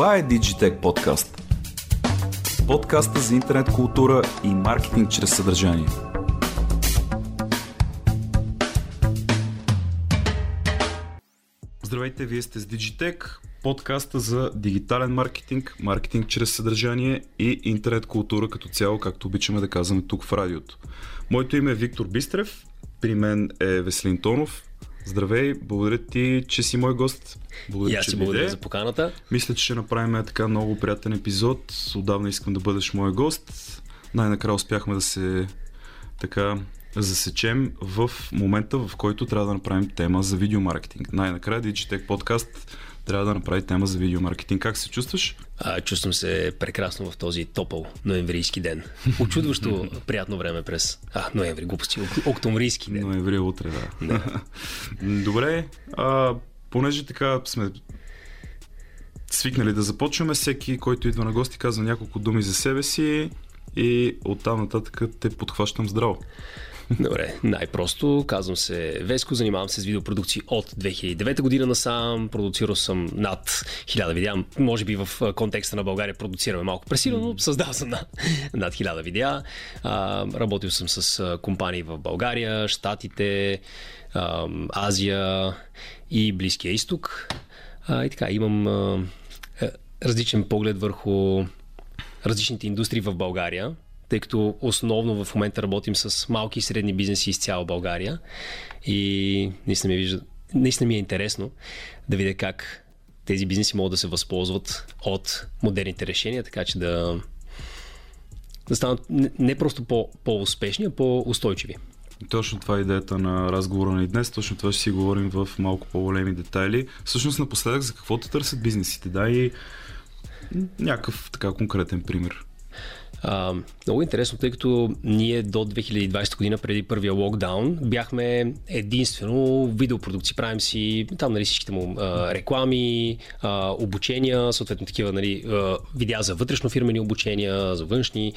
Това е Digitech Podcast. Подкаста за интернет култура и маркетинг чрез съдържание. Здравейте, вие сте с Digitech, подкаста за дигитален маркетинг, маркетинг чрез съдържание и интернет култура като цяло, както обичаме да казваме тук в радиото. Моето име е Виктор Бистрев, при мен е Веселин Тонов, Здравей, благодаря ти, че си мой гост. Благодаря, и аз ти благодаря за поканата. Мисля, че ще направим така много приятен епизод. Отдавна искам да бъдеш мой гост. Най-накрая успяхме да се така засечем в момента, в който трябва да направим тема за видеомаркетинг. Най-накрая Digitech подкаст трябва да направи тема за видеомаркетинг. Как се чувстваш? А, чувствам се прекрасно в този топъл ноемврийски ден. Очудващо приятно време през... А, ноември, глупости. Октомврийски ден. Ноември е утре, да. да. Добре, а, понеже така сме свикнали да започваме, всеки, който идва на гости, казва няколко думи за себе си и оттам нататък те подхващам здраво. Добре, най-просто. Казвам се Веско, занимавам се с видеопродукции от 2009 година насам, продуцирал съм над 1000 видеа, може би в контекста на България продуцираме малко пресилено, но създал съм над, над 1000 видеа. А, работил съм с компании в България, Штатите, а, Азия и Близкия изток. А, и така, имам а, е, различен поглед върху различните индустрии в България тъй като основно в момента работим с малки и средни бизнеси из цяла България и наистина ми, вижда, наистина ми е интересно да видя как тези бизнеси могат да се възползват от модерните решения, така че да, да станат не просто по, по-успешни, а по-устойчиви. Точно това е идеята на разговора ни днес. Точно това ще си говорим в малко по-големи детайли. Всъщност напоследък за какво те търсят бизнесите? Да и някакъв така конкретен пример. А, много интересно, тъй като ние до 2020 година, преди първия локдаун, бяхме единствено видеопродукции. Правим си там нали, всичките му а, реклами, а, обучения, съответно такива нали, а, видеа за вътрешно фирмени обучения, за външни,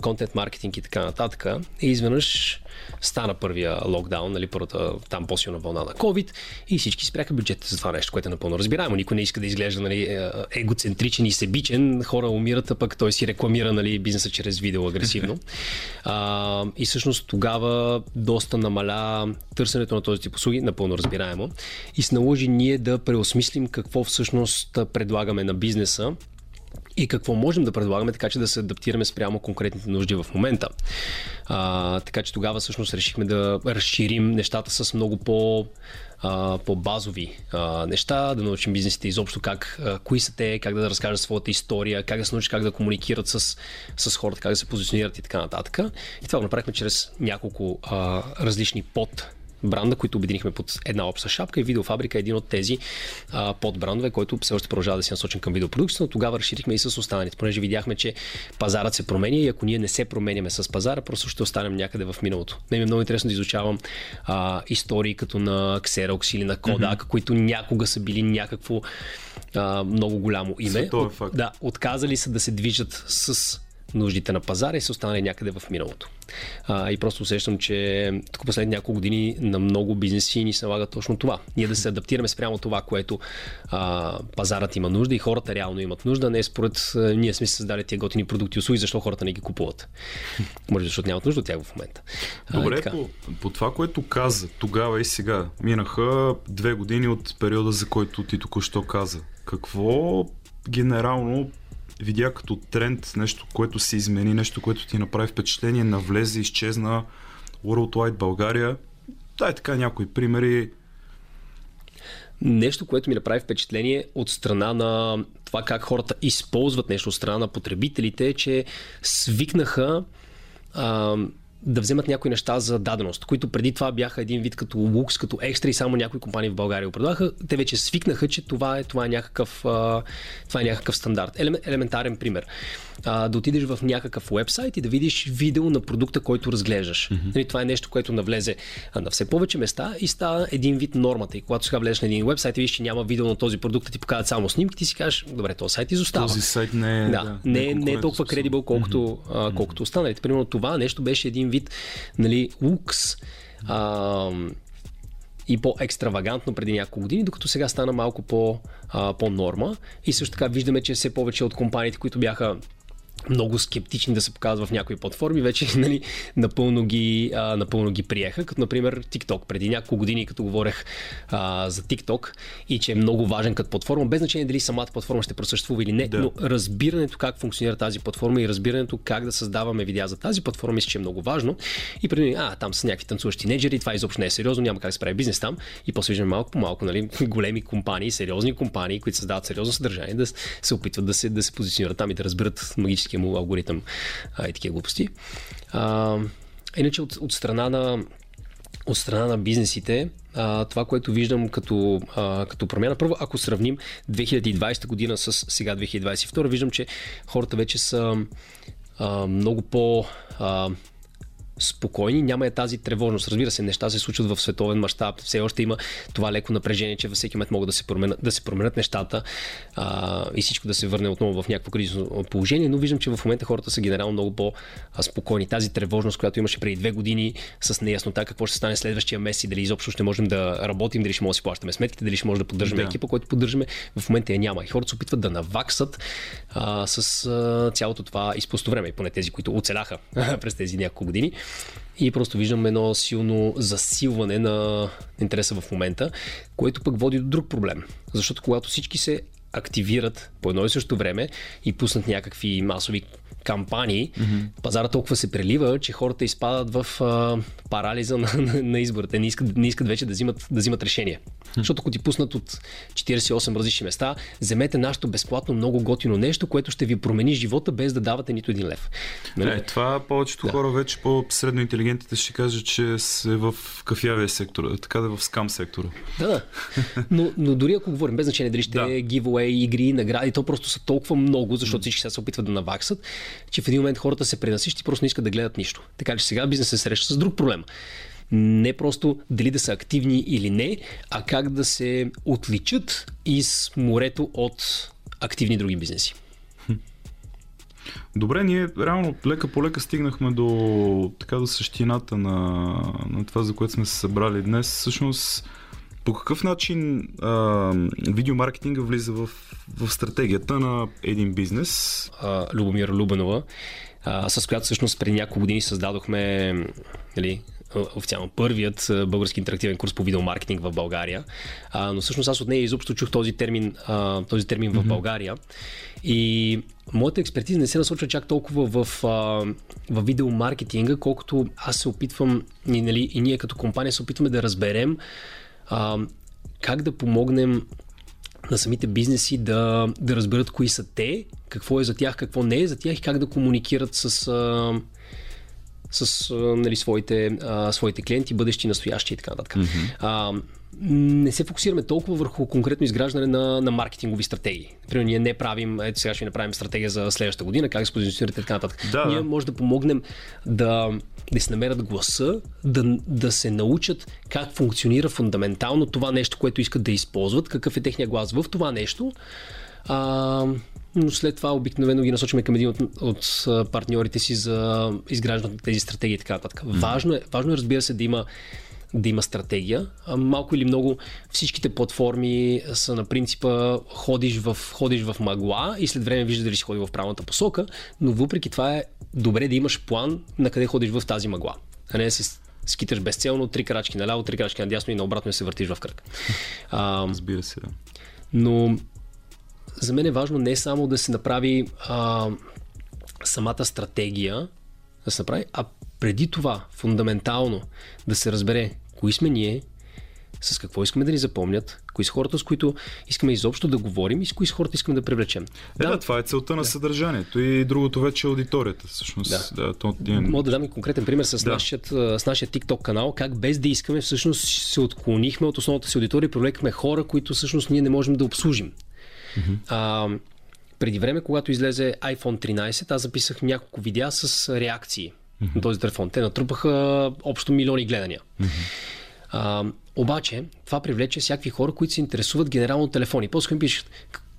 контент маркетинг и така нататък. И изведнъж стана първия локдаун, нали, първата там по-силна вълна на COVID и всички спряха бюджета за това нещо, което е напълно разбираемо. Никой не иска да изглежда нали, е, егоцентричен и себичен. Хора умират, а пък той си рекламира нали, бизнеса чрез видео агресивно. а, и всъщност тогава доста намаля търсенето на този тип услуги, напълно разбираемо. И се наложи ние да преосмислим какво всъщност предлагаме на бизнеса и какво можем да предлагаме, така че да се адаптираме спрямо конкретните нужди в момента. А, така че тогава всъщност решихме да разширим нещата с много по- по-базови а, неща, да научим бизнесите изобщо как, а, кои са те, как да разкажат своята история, как да се научат как да комуникират с, с хората, как да се позиционират и така нататък. И това го направихме чрез няколко а, различни под бранда, които обединихме под една обща шапка и видеофабрика е един от тези а, подбрандове, който все още продължава да си насочен към видеопродукцията, но тогава разширихме и с останалите, понеже видяхме, че пазарът се променя и ако ние не се променяме с пазара, просто ще останем някъде в миналото. Не ми е много интересно да изучавам а, истории като на Xerox или на Kodak, mm-hmm. които някога са били някакво а, много голямо име. От. Да, отказали са да се движат с нуждите на пазара и са останали някъде в миналото. А, и просто усещам, че тук последните няколко години на много бизнеси ни се налага точно това. Ние да се адаптираме спрямо това, което а, пазарът има нужда и хората реално имат нужда, не според а, ние сме създали тия готини продукти и услуги, защо хората не ги купуват. Може защото нямат нужда от тях в момента. Добре, а, по, по това, което каза тогава и сега, минаха две години от периода, за който ти току-що каза. Какво генерално видя като тренд нещо, което се измени, нещо, което ти направи впечатление, навлезе, изчезна Worldwide България. Дай така някои примери. Нещо, което ми направи впечатление от страна на това как хората използват нещо от страна на потребителите, е, че свикнаха а, да вземат някои неща за даденост, които преди това бяха един вид като лукс, като екстра и само някои компании в България го предлагаха. Те вече свикнаха, че това е, това е, някакъв, това е някакъв стандарт. елементарен пример а, да отидеш в някакъв вебсайт и да видиш видео на продукта, който разглеждаш. Mm-hmm. Нали, това е нещо, което навлезе на все повече места и става един вид нормата. И когато сега влезеш на един вебсайт и видиш, че няма видео на този продукт, ти показват само снимки, ти си кажеш, добре, този сайт изостава. Този сайт не е, да, да, не, не, не е толкова кредибъл, колкото, mm-hmm. а, колкото останалите. Примерно това нещо беше един вид нали, лукс. А, и по-екстравагантно преди няколко години, докато сега стана малко по, а, по-норма. И също така виждаме, че все повече от компаниите, които бяха много скептични да се показват в някои платформи, вече нали, напълно, ги, а, напълно ги приеха, като например TikTok. Преди няколко години, като говорех а, за TikTok и че е много важен като платформа, без значение дали самата платформа ще просъществува или не, да. но разбирането как функционира тази платформа и разбирането как да създаваме видеа за тази платформа, мисля, че е много важно. И преди, а, там са някакви танцуващи неджери, това изобщо не е сериозно, няма как да се прави бизнес там. И после виждаме малко по малко, нали, големи компании, сериозни компании, които създават сериозно съдържание, да се опитват да се, да се позиционират там и да разберат магически магическия му алгоритъм а, и такива глупости. А, иначе от, от страна на от страна на бизнесите, а, това, което виждам като, а, като промяна, първо, ако сравним 2020 година с сега 2022, виждам, че хората вече са а, много по... А, спокойни, няма е тази тревожност. Разбира се, неща се случват в световен мащаб, все още има това леко напрежение, че във всеки момент могат да се променят, да се променят нещата а, и всичко да се върне отново в някакво кризисно положение, но виждам, че в момента хората са генерално много по-спокойни. Тази тревожност, която имаше преди две години с неяснота какво ще стане следващия месец и дали изобщо ще можем да работим, дали ще можем да си плащаме сметките, дали ще можем да поддържаме да. екипа, който поддържаме, в момента я няма. И хората се опитват да наваксат а, с а, цялото това изпусто време, поне тези, които оцеляха през тези няколко години. И просто виждам едно силно засилване на интереса в момента, което пък води до друг проблем. Защото когато всички се активират по едно и също време и пуснат някакви масови кампании, mm-hmm. пазара толкова се прелива, че хората изпадат в а, парализа на, на, на изборите. Не искат, не искат вече да взимат, да взимат решение. Mm-hmm. Защото ако ти пуснат от 48 различни места, вземете нашето безплатно много готино нещо, което ще ви промени живота без да давате нито един лев. Нали? Е, това повечето да. хора вече по-средно интелигентните ще кажат, че се в кафявия сектор, така да е в скам сектора. Да, да. Но, но дори ако говорим, без значение дали ще да. giveaway, игри, награди, то просто са толкова много, защото всички сега се опитват да наваксат, че в един момент хората се пренасищат и просто не искат да гледат нищо. Така че сега бизнес се среща с друг проблем. Не просто дали да са активни или не, а как да се отличат из морето от активни други бизнеси. Добре, ние реално лека по лека стигнахме до така до същината на, на това, за което сме се събрали днес. Всъщност, по какъв начин а, видеомаркетинга влиза в, в стратегията на един бизнес? А, Любомира Любанова, а, с която всъщност преди няколко години създадохме нали, официално първият български интерактивен курс по видеомаркетинг в България. А, но всъщност аз от нея изобщо чух този термин, а, този термин mm-hmm. в България. И моята експертиза не се насочва чак толкова в, а, в видеомаркетинга, колкото аз се опитвам и, нали, и ние като компания се опитваме да разберем а, как да помогнем на самите бизнеси да, да разберат кои са те, какво е за тях, какво не е за тях и как да комуникират с, а, с а, нали, своите, а, своите клиенти, бъдещи, настоящи и така нататък. Mm-hmm. Не се фокусираме толкова върху конкретно изграждане на, на маркетингови стратегии. Например, ние не правим, ето сега ще направим стратегия за следващата година, как се позиционирате и така нататък. Да. Ние може да помогнем да, да се намерят гласа, да, да се научат как функционира фундаментално това нещо, което искат да използват, какъв е техния глас в това нещо. А, но след това обикновено ги насочваме към един от, от партньорите си за изграждането на тези стратегии и така нататък. Важно, е, важно е, разбира се, да има да има стратегия. Малко или много всичките платформи са на принципа ходиш в, ходиш в магла и след време виждаш дали си ходи в правилната посока, но въпреки това е добре да имаш план на къде ходиш в тази магла, а не да се скиташ безцелно, три крачки наляво, три крачки надясно и наобратно се въртиш в кръг. А, Разбира се, да. Но за мен е важно не само да се направи а, самата стратегия, да се направи, а преди това фундаментално да се разбере кои сме ние, с какво искаме да ни запомнят, кои са хората, с които искаме изобщо да говорим и с кои са хората искаме да привлечем. Е, да, да това е целта на съдържанието и другото вече е аудиторията. Всъщност. Да. Да, то... Мога да дам и конкретен пример с, да. нашия, с нашия TikTok канал, как без да искаме всъщност се отклонихме от основната си аудитория и привлекахме хора, които всъщност ние не можем да обслужим. Mm-hmm. А, преди време, когато излезе iPhone 13, аз записах няколко видеа с реакции mm-hmm. на този телефон. Те натрупаха общо милиони гледания. Mm-hmm. А, обаче, това привлече всякакви хора, които се интересуват генерално от телефони. После ми пишат,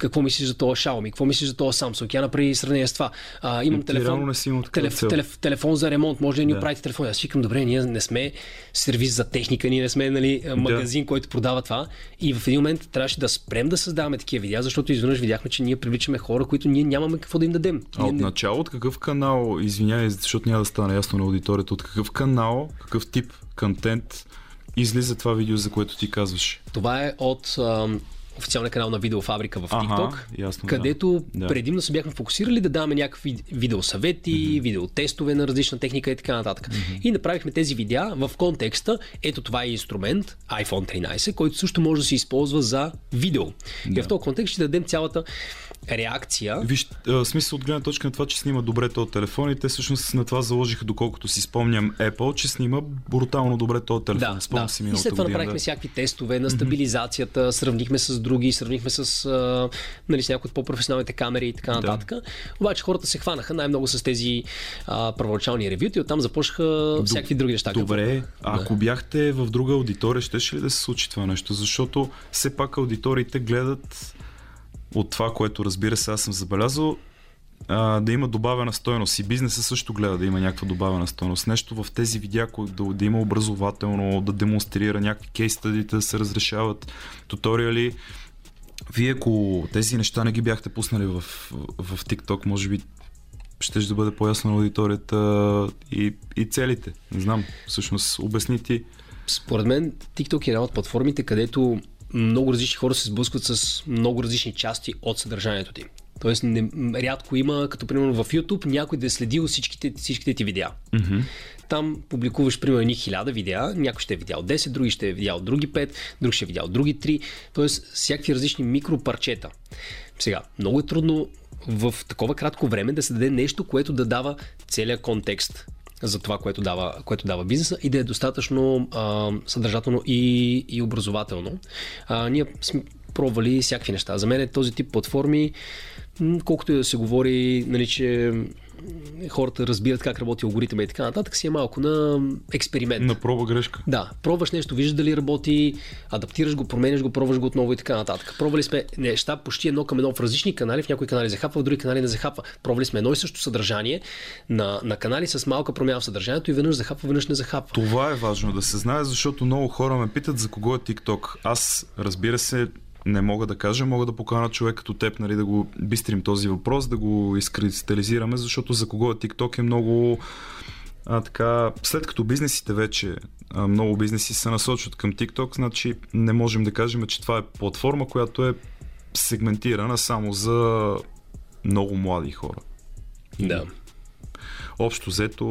какво мислиш за това Xiaomi, какво мислиш за това Samsung, я направи сравнение с това. А, имам телефон, не си имал телеф, телеф, телефон за ремонт, може да ни да. оправите телефон. Аз викам, добре, ние не сме сервис за техника, ние не сме нали, магазин, да. който продава това. И в един момент трябваше да спрем да създаваме такива видеа, защото изведнъж видяхме, че ние привличаме хора, които ние нямаме какво да им дадем. А от начало от какъв канал, извинявай, защото няма да стане ясно на аудиторията, от какъв канал, какъв тип контент излиза това видео, за което ти казваш? Това е от официалния канал на Видеофабрика в TikTok, ага, ясно, където да. предимно се бяхме фокусирали да даваме някакви видеосъвети, mm-hmm. видеотестове на различна техника и така нататък. Mm-hmm. И направихме тези видеа в контекста, ето това е инструмент, iPhone 13, който също може да се използва за видео. Да. И в този контекст ще дадем цялата реакция. Виж, смисъл от гледна точка на това, че снима добре този телефон и те всъщност на това заложиха, доколкото си спомням Apple, че снима брутално добре този телефон. Да, Спомням да. си и след това направихме да. всякакви тестове на стабилизацията, сравнихме с други, сравнихме с, а, нали, с някои от по-професионалните камери и така нататък. Да. Обаче хората се хванаха най-много с тези а, първоначални ревюти и оттам започнаха всякакви други неща. Добре, а ако да. бяхте в друга аудитория, ще ли да се случи това нещо? Защото все пак аудиториите гледат от това, което разбира се аз съм забелязал, а, да има добавена стойност. И бизнеса също гледа да има някаква добавена стойност. Нещо в тези видеа, да, да има образователно, да демонстрира някакви кейс да се разрешават туториали. Вие, ако тези неща не ги бяхте пуснали в, в TikTok, може би ще да бъде по-ясно на аудиторията и, и целите. Не знам, всъщност обясни ти. Според мен TikTok е една от платформите, където много различни хора се сблъскват с много различни части от съдържанието ти. Тоест, не, рядко има, като примерно в YouTube, някой да е следил всичките, всичките ти видеа. Mm-hmm. Там публикуваш примерно едни хиляда видеа, някой ще е видял 10, други ще е видял други 5, друг ще е видял други 3. Тоест, всякакви различни микропарчета. Сега, много е трудно в такова кратко време да се даде нещо, което да дава целият контекст за това, което дава, което дава бизнеса и да е достатъчно а, съдържателно и, и образователно. А, ние сме пробвали всякакви неща. За мен е този тип платформи, колкото и да се говори, нали, че хората разбират как работи алгоритъма и така нататък, си е малко на експеримент. На проба грешка. Да, пробваш нещо, виждаш дали работи, адаптираш го, променяш го, пробваш го отново и така нататък. Пробвали сме неща почти едно към едно в различни канали, в някои канали захапва, в други канали не захапва. Пробвали сме едно и също съдържание на, на канали с малка промяна в съдържанието и веднъж захапва, веднъж не захапва. Това е важно да се знае, защото много хора ме питат за кого е TikTok. Аз, разбира се, не мога да кажа, мога да покана човек като теб, нали, да го бистрим този въпрос, да го изкристализираме, защото за кого е TikTok е много а, така, след като бизнесите вече, а, много бизнеси се насочват към TikTok, значи не можем да кажем, че това е платформа, която е сегментирана само за много млади хора. Да. Общо взето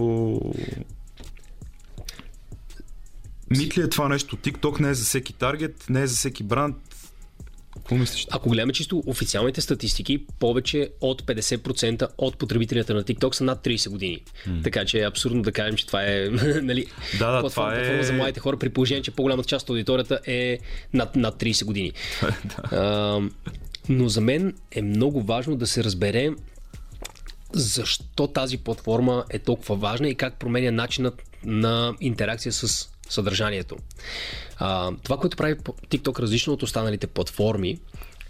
Мит ли е това нещо? TikTok не е за всеки таргет, не е за всеки бранд, какво мислиш? Ако гледаме чисто официалните статистики, повече от 50% от потребителите на TikTok са над 30 години. Mm. Така че е абсурдно да кажем, че това е нали, да, да, това е... за младите хора, при положение, че по-голямата част от аудиторията е над, над 30 години. да. а, но за мен е много важно да се разбере защо тази платформа е толкова важна и как променя начинът на интеракция с съдържанието. А, това, което прави TikTok различно от останалите платформи,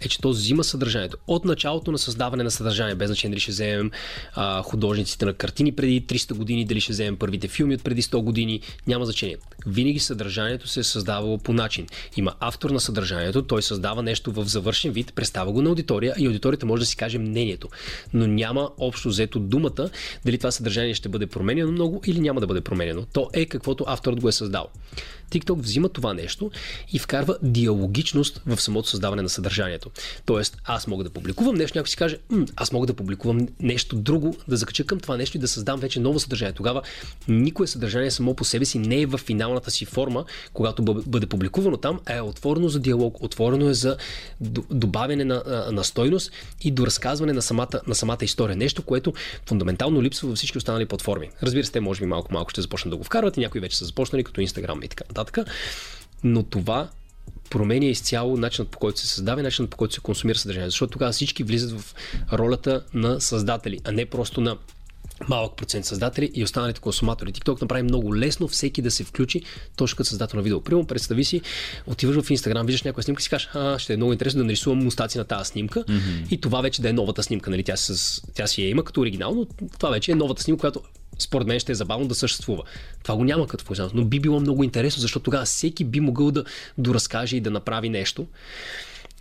е, че то взима съдържанието. От началото на създаване на съдържание, без значение дали ще вземем а, художниците на картини преди 300 години, дали ще вземем първите филми от преди 100 години, няма значение. Винаги съдържанието се е създавало по начин. Има автор на съдържанието, той създава нещо в завършен вид, представя го на аудитория и аудиторията може да си каже мнението. Но няма общо взето думата дали това съдържание ще бъде променено много или няма да бъде променено. То е каквото авторът го е създал. TikTok взима това нещо и вкарва диалогичност в самото създаване на съдържанието. Тоест, аз мога да публикувам нещо, някой си каже, аз мога да публикувам нещо друго, да закача към това нещо и да създам вече ново съдържание. Тогава никое съдържание само по себе си не е в финалната си форма, когато бъде публикувано там, а е отворено за диалог, отворено е за добавяне на, на стойност и до разказване на самата, на самата история. Нещо, което фундаментално липсва във всички останали платформи. Разбира се, те може би малко-малко ще започнат да го вкарват и някои вече са започнали, като Instagram и така. Но това променя изцяло начинът по който се създава и начинът по който се консумира съдържание. Защото тогава всички влизат в ролята на създатели, а не просто на малък процент създатели и останалите консуматори. TikTok направи много лесно всеки да се включи точно като създател на видео. Примерно, представи си, отиваш в Instagram, виждаш някоя снимка и си кажеш, а, ще е много интересно да нарисувам мустаци на тази снимка mm-hmm. и това вече да е новата снимка. Нали? Тя, с, тя си я има като оригинал, но това вече е новата снимка, която според мен ще е забавно да съществува. Това го няма като функционалност, но би било много интересно, защото тогава всеки би могъл да доразкаже и да направи нещо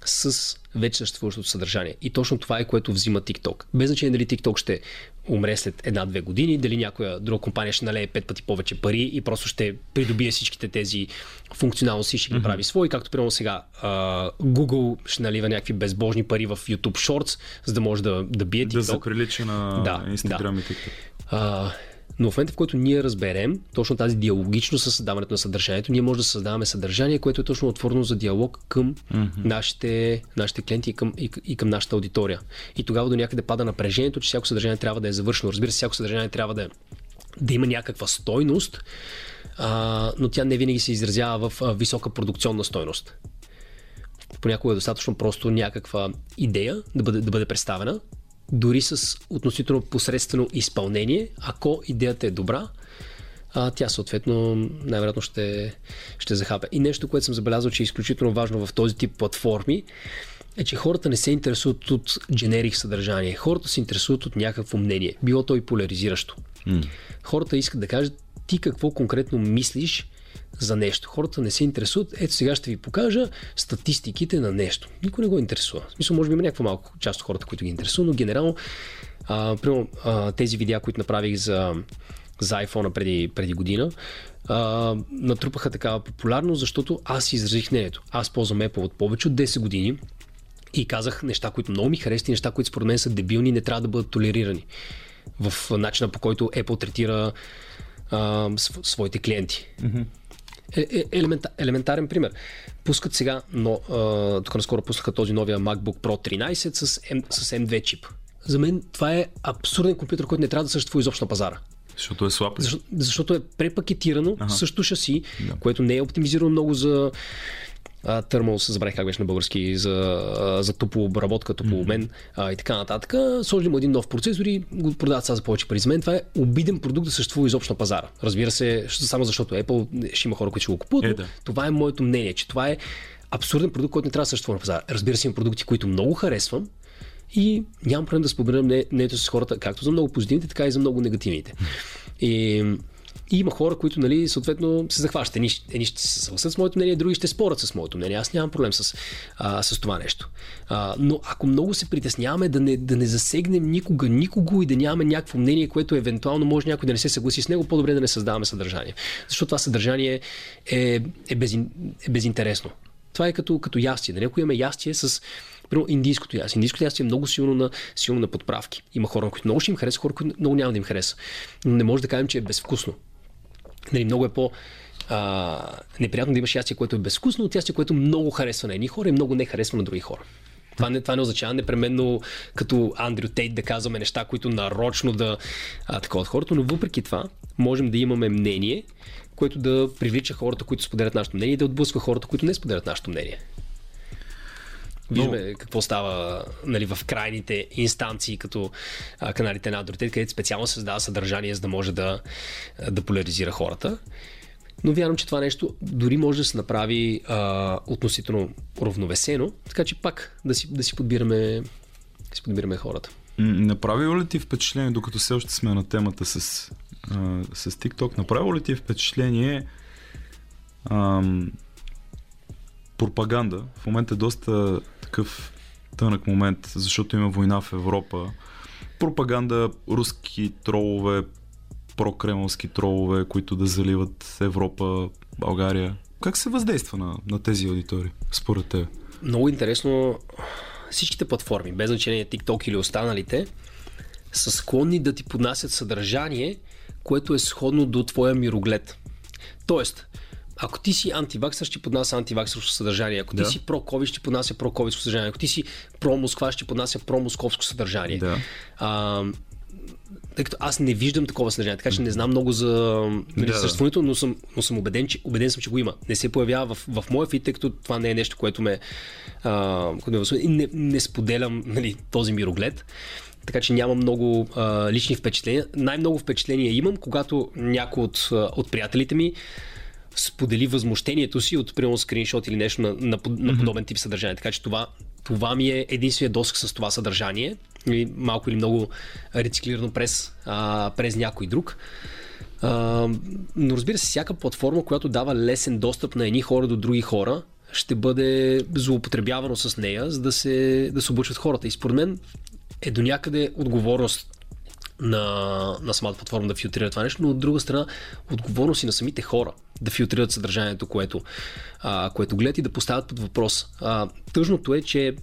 с вече съществуващото съдържание. И точно това е което взима TikTok. Без значение дали TikTok ще умре след една-две години, дали някоя друга компания ще налее пет пъти повече пари и просто ще придобие всичките тези функционалности и ще ги mm-hmm. прави свои, както примерно сега uh, Google ще налива някакви безбожни пари в YouTube Shorts, за да може да, да бие TikTok. Да заприлича на да, Instagram да. и TikTok. Uh, но в момента, в който ние разберем точно тази диалогичност с създаването на съдържанието, ние можем да създаваме съдържание, което е точно отворено за диалог към mm-hmm. нашите, нашите клиенти и към, и, и към нашата аудитория. И тогава до някъде пада напрежението, че всяко съдържание трябва да е завършено. Разбира се, всяко съдържание трябва да, е, да има някаква стойност, а, но тя не винаги се изразява в а, висока продукционна стойност. Понякога е достатъчно просто някаква идея да бъде, да бъде представена дори с относително посредствено изпълнение, ако идеята е добра, а тя съответно най-вероятно ще, ще захапе. И нещо, което съм забелязал, че е изключително важно в този тип платформи, е, че хората не се интересуват от дженерик съдържание. Хората се интересуват от някакво мнение. Било то и поляризиращо. Mm. Хората искат да кажат ти какво конкретно мислиш за нещо. Хората не се интересуват. Ето сега ще ви покажа статистиките на нещо. Никой не го интересува. В смисъл, може би има някаква малко част от хората, които ги интересуват, но генерално а, примерно, а, тези видеа, които направих за, за iPhone преди, преди година, а, натрупаха такава популярност, защото аз изразих мнението. Аз ползвам Apple от повече от 10 години и казах неща, които много ми харесват и неща, които според мен са дебилни и не трябва да бъдат толерирани в начина по който Apple третира а, своите клиенти. Mm-hmm. Е, е, елемента, елементарен пример. Пускат сега, но, а, тук наскоро пуснаха този новия MacBook Pro 13 с, M, с M2 чип. За мен това е абсурден компютър, който не трябва да съществува изобщо на пазара. Защото е слаб. Защо, защото е препакетирано, ага. също шаси, да. което не е оптимизирано много за Търмал, се забравих как беше на български, за, за топлообработка, топлообмен mm-hmm. и така нататък. Сложили му един нов процесор и го продават сега за повече пари. За мен това е обиден продукт да съществува изобщо на пазара. Разбира се, само защото Apple ще има хора, които ще го купуват. Е, да. Това е моето мнение, че това е абсурден продукт, който не трябва да съществува на пазара. Разбира се, има продукти, които много харесвам, и нямам проблем да споделям мнението с хората, както за много позитивните, така и за много негативните. И и има хора, които, нали, съответно, се захващат. Едни, едни ще се съгласят с моето мнение, други ще спорят с моето мнение. Аз нямам проблем с, а, с това нещо. А, но ако много се притесняваме да не, да не засегнем никога никого и да нямаме някакво мнение, което евентуално може някой да не се съгласи с него, по-добре да не създаваме съдържание. Защото това съдържание е, е, без, е безинтересно. Това е като, като ястие. Нали? Ако имаме ястие с Примерно индийското ястие. Индийското ястие е много силно на, силно на подправки. Има хора, които много ще им хареса, хора, които много няма да им хареса. Но не може да кажем, че е безвкусно. Нали, много е по- а, неприятно да имаш ястие, което е безвкусно, от ястие, което много харесва на едни хора и много не харесва на други хора. Това не, това не означава непременно като Андрю Тейт да казваме неща, които нарочно да а, такова от хората, но въпреки това можем да имаме мнение, което да привлича хората, които споделят нашето мнение и да отблъсква хората, които не споделят нашето мнение. Виждаме Но... какво става нали, в крайните инстанции, като а, каналите на Android, където специално създава съдържание, за да може да, да поляризира хората. Но вярвам, че това нещо дори може да се направи а, относително равновесено, така че пак да си, да си, подбираме, да си подбираме хората. Направило ли ти впечатление, докато все още сме на темата с, а, с TikTok, направило ли ти впечатление ам, пропаганда? В момента е доста такъв тънък момент, защото има война в Европа. Пропаганда, руски тролове, прокремълски тролове, които да заливат Европа, България. Как се въздейства на, на тези аудитори, според теб? Много интересно. Всичките платформи, без значение TikTok или останалите, са склонни да ти поднасят съдържание, което е сходно до твоя мироглед. Тоест, ако ти си антиваксър, ще поднася антиваксърско съдържание. Ако да. ти си про-ковид, ще поднася про-ковидско съдържание. Ако ти си про-москва, ще поднася про-московско съдържание. Да. А, тъй като аз не виждам такова съдържание, така че не знам много за нали, да. съществуването, но съм, но съм убеден, че, убеден съм, че го има. Не се появява в, в моя фит, тъй като това не е нещо, което ме, а, което ме и не, не споделям нали, този мироглед. така че нямам много а, лични впечатления. Най-много впечатления имам, когато някой от, от приятелите ми сподели възмущението си от, примерно, скриншот или нещо на, на, на подобен тип съдържание. Така че това, това ми е единствения досък с това съдържание, или малко или много рециклирано през, а, през някой друг. А, но разбира се, всяка платформа, която дава лесен достъп на едни хора до други хора, ще бъде злоупотребявано с нея, за да се, да се обучат хората. И според мен е до някъде отговорност на, на самата платформа да филтрира това нещо, но от друга страна отговорност и на самите хора да филтрират съдържанието, което, а, което гледат и да поставят под въпрос. А, тъжното е, че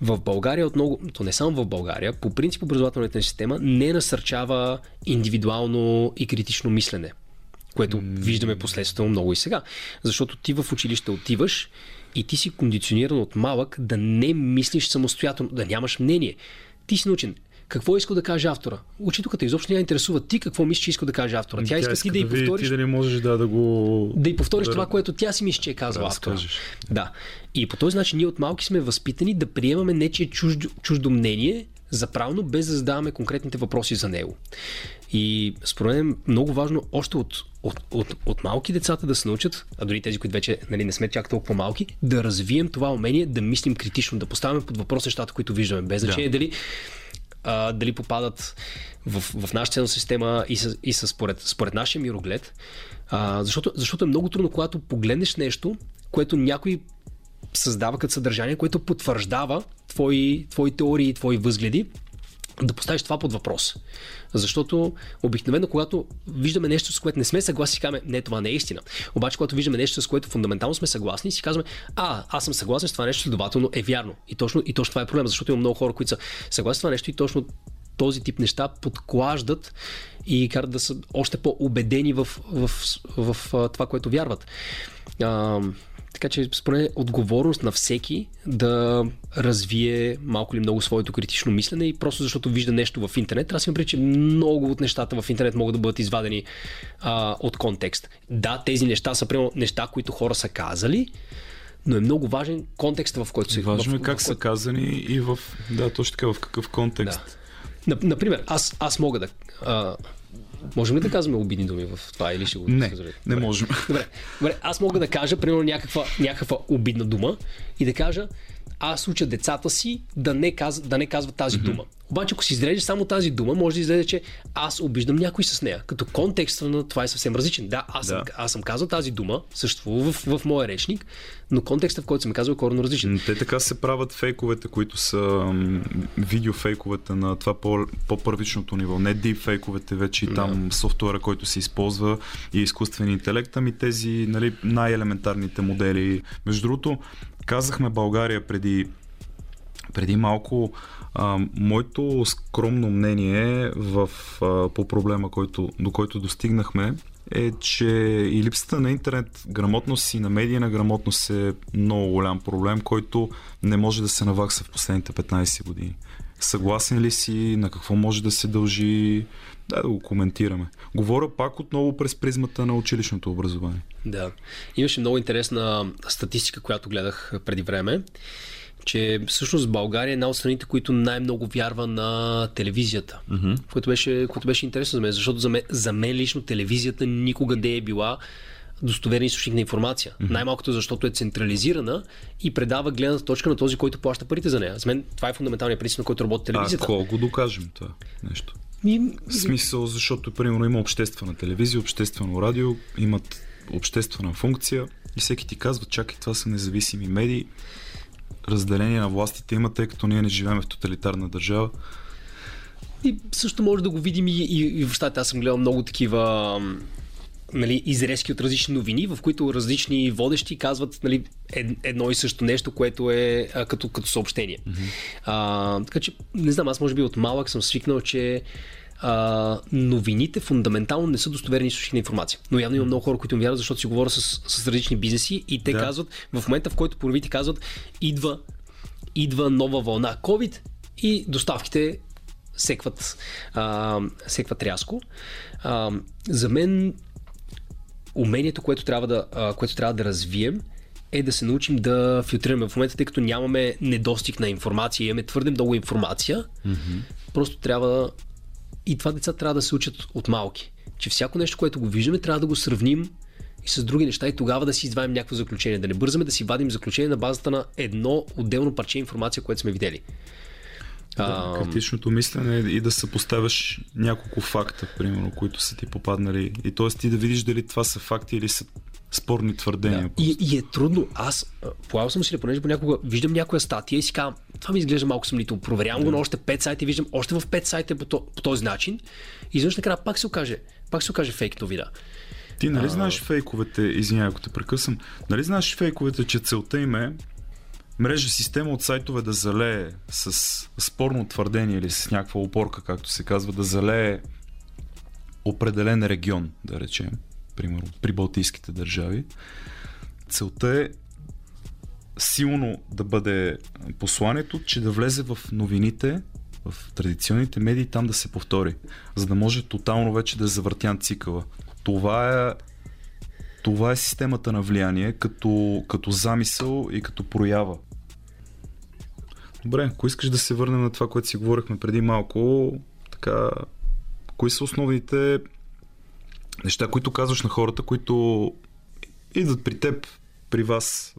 в България, отново, то не само в България, по принцип образователната система не насърчава индивидуално и критично мислене, което mm. виждаме последствено много и сега. Защото ти в училище отиваш и ти си кондициониран от малък да не мислиш самостоятелно, да нямаш мнение. Ти си научен какво иска да каже автора. Учителката изобщо не я интересува ти какво мислиш, че иска да каже автора. Тя, тя иска ти да, да повториш. Ти да не можеш да, да го. Да и повториш да, това, което тя си мисли, че е казва да, автора. Да. И по този начин ние от малки сме възпитани да приемаме нечие чуждо, чуждо мнение за правилно, без да задаваме конкретните въпроси за него. И според мен е много важно още от, от, от, от малки децата да се научат, а дори тези, които вече нали, не сме чак толкова малки, да развием това умение да мислим критично, да поставяме под въпрос нещата, които виждаме. Без значение да. дали а, дали попадат в, в нашата ценна система и, с, и с, според, според нашия мироглед. А, защото, защото е много трудно, когато погледнеш нещо, което някой създава като съдържание, което потвърждава твои, твои теории, твои възгледи, да поставиш това под въпрос. Защото обикновено, когато виждаме нещо, с което не сме съгласни, си казваме, не, това не е истина. Обаче, когато виждаме нещо, с което фундаментално сме съгласни, си казваме, а, аз съм съгласен с това нещо, следователно е вярно. И точно, и точно това е проблема, защото има много хора, които са съгласни с това нещо и точно този тип неща подклаждат и карат да са още по-убедени в, в, в, в това, което вярват. А, така че според отговорност на всеки да развие малко или много своето критично мислене и просто защото вижда нещо в интернет. Аз имам че много от нещата в интернет могат да бъдат извадени а, от контекст. Да, тези неща са прямо неща, които хора са казали, но е много важен контекст, в който се... Важно е как в, в, са казани и в... Да, точно така, в какъв контекст. Да. Например, аз, аз мога да... А, Можем ли да казваме обидни думи в това или ще го Не, не можем. Добре, добре, аз мога да кажа, примерно, някаква, някаква обидна дума и да кажа, аз уча децата си да не, каз, да не казват тази mm-hmm. дума. Обаче, ако си изрежеш само тази дума, може да излезе, че аз обиждам някой с нея. Като контекста на това е съвсем различен. Да, аз, да. Съм, аз съм казал тази дума, съществува в, в моя речник, но контекста, в който съм казал, е коренно различен. Те така се правят фейковете, които са видеофейковете на това по, по-първичното ниво. Не дипфейковете, вече и там да. софтуера, който се използва и изкуствен интелект, ами тези нали, най-елементарните модели. Между другото, казахме България преди, преди малко. А, моето скромно мнение в, а, по проблема, който, до който достигнахме, е, че и липсата на интернет грамотност и на медийна грамотност е много голям проблем, който не може да се навакса в последните 15 години. Съгласен ли си? На какво може да се дължи? Да, да го коментираме. Говоря пак отново през призмата на училищното образование. Да. Имаше много интересна статистика, която гледах преди време, че всъщност България е една от страните, които най-много вярва на телевизията. Mm-hmm. Което, беше, което беше интересно за мен, защото за мен, за мен лично телевизията никога не е била достоверен източник на информация. Mm-hmm. Най-малкото защото е централизирана и предава гледната точка на този, който плаща парите за нея. За мен това е фундаменталният принцип, на който работи телевизията. А ако го докажем това нещо? Ми... В смисъл, защото примерно има обществена телевизия, обществено радио, имат обществена функция и всеки ти казва, чакай, това са независими медии, разделение на властите има, тъй като ние не живеем в тоталитарна държава. И също може да го видим и, и, и в щата. Аз съм гледал много такива нали, изрезки от различни новини, в които различни водещи казват нали, едно и също нещо, което е а, като, като съобщение. Mm-hmm. А, така че, не знам, аз може би от малък съм свикнал, че а, новините фундаментално не са достоверни източник на информация. Но явно има много хора, които ми вярват, защото си говоря с, с различни бизнеси и те да. казват, в момента в който поровите казват, идва, идва нова вълна COVID и доставките секват, а, секват рязко. А, за мен умението, което трябва да, а, което трябва да развием е да се научим да филтрираме в момента, тъй като нямаме недостиг на информация, имаме твърде много информация. Mm-hmm. Просто трябва. И това деца трябва да се учат от малки. Че всяко нещо, което го виждаме, трябва да го сравним и с други неща и тогава да си извадим някакво заключение. Да не бързаме да си вадим заключение на базата на едно отделно парче информация, което сме видели. Да, критичното мислене е и да съпоставяш няколко факта, примерно, които са ти попаднали. И т.е. ти да видиш дали това са факти или са спорни твърдения. Да. И, и е трудно. Аз полагал съм си, понеже понякога виждам някоя статия и си казвам, това ми изглежда малко съмнително. Проверявам да. го на още 5 сайта и виждам още в 5 сайта по, по този начин. И изведнъж накрая пак се окаже, пак се окаже фейк новина. Ти нали а... знаеш фейковете, извинявай ако те прекъсвам, нали знаеш фейковете, че целта им е мрежа система от сайтове да залее с спорно твърдение или с някаква опорка, както се казва, да залее определен регион, да речем, примерно при Балтийските държави. Целта е силно да бъде посланието, че да влезе в новините, в традиционните медии, там да се повтори, за да може тотално вече да е завъртян цикъла. Това е това е системата на влияние като, като замисъл и като проява. Добре, ако искаш да се върнем на това, което си говорихме преди малко, така, кои са основните неща, които казваш на хората, които идват при теб, при вас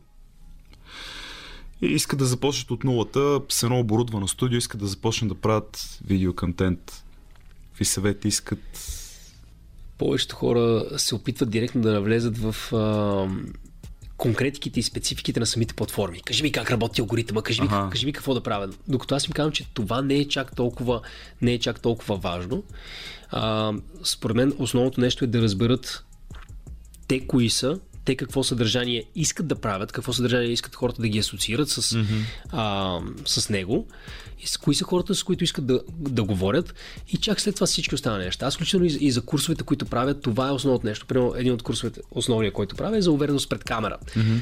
и искат да започнат от нулата с едно оборудвано студио, искат да започнат да правят видеоконтент. Какви съвети искат? Повечето хора се опитват директно да навлезат в а, конкретиките и спецификите на самите платформи. Кажи ми как работи алгоритъма, кажи ми, ага. кажи ми какво да правя. Докато аз им казвам, че това не е чак толкова, не е чак толкова важно. А, според мен основното нещо е да разберат те кои са, те какво съдържание искат да правят, какво съдържание искат хората да ги асоциират с, mm-hmm. а, с него и с кои са хората, с които искат да, да говорят и чак след това всички останали неща. Аз включително и, и за курсовете, които правят, това е основното нещо. Примерно един от курсовете, основния, който правя е за увереност пред камера. Mm-hmm.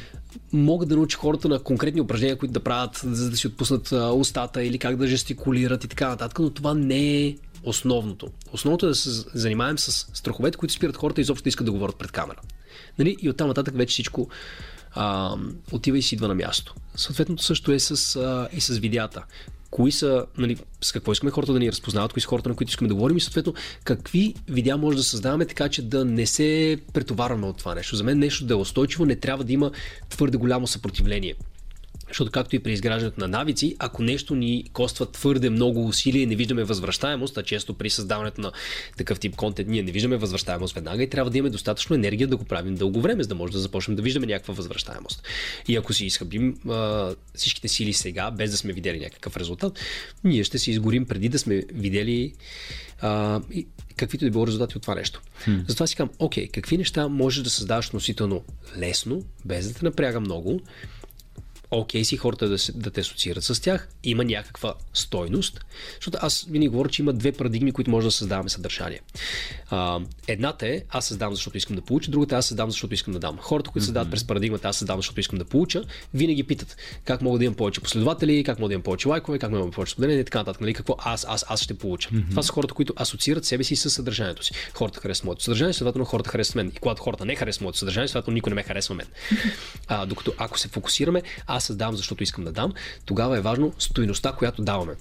Могат да научи хората на конкретни упражнения, които да правят, за да си отпуснат устата или как да жестикулират и така нататък, но това не е основното. Основното е да се занимаем с страховете, които спират хората изобщо да искат да говорят пред камера. Нали? И оттам нататък вече всичко а, отива и си идва на място. Съответното също е с, а, и с видеята. Кои са, нали, с какво искаме хората да ни разпознават, кои са хората, на които искаме да говорим и съответно какви видеа може да създаваме така, че да не се претоварваме от това нещо. За мен нещо да е устойчиво не трябва да има твърде голямо съпротивление. Защото както и при изграждането на навици, ако нещо ни коства твърде много усилие и не виждаме възвръщаемост, а често при създаването на такъв тип контент ние не виждаме възвръщаемост веднага и трябва да имаме достатъчно енергия да го правим дълго време, за да може да започнем да виждаме някаква възвръщаемост. И ако си изхъбим а, всичките сили сега, без да сме видели някакъв резултат, ние ще се изгорим преди да сме видели а, и, каквито да било резултати от това нещо. Hmm. Затова си казвам, окей, какви неща можеш да създаваш относително лесно, без да те напряга много, окей си хората да, да те асоциират с тях, има някаква стойност, защото аз винаги говоря, че има две парадигми, които може да създаваме съдържание. А, едната е аз създавам, защото искам да получа, другата е аз създавам, защото искам да дам. Хората, които създават mm-hmm. през парадигмата аз създавам, защото искам да получа, винаги питат как мога да имам повече последователи, как мога да имам повече лайкове, как мога да имам повече споделения и така нататък. Нали? Какво аз, аз, аз ще получа. Mm-hmm. Това са хората, които асоциират себе си с съдържанието си. Хората харесват моето съдържание, следователно хората харесват мен. И когато хората не харесват моето съдържание, следователно никой не ме харесва мен. А, докато ако се фокусираме, аз създавам, защото искам да дам, тогава е важно стоиността, която даваме.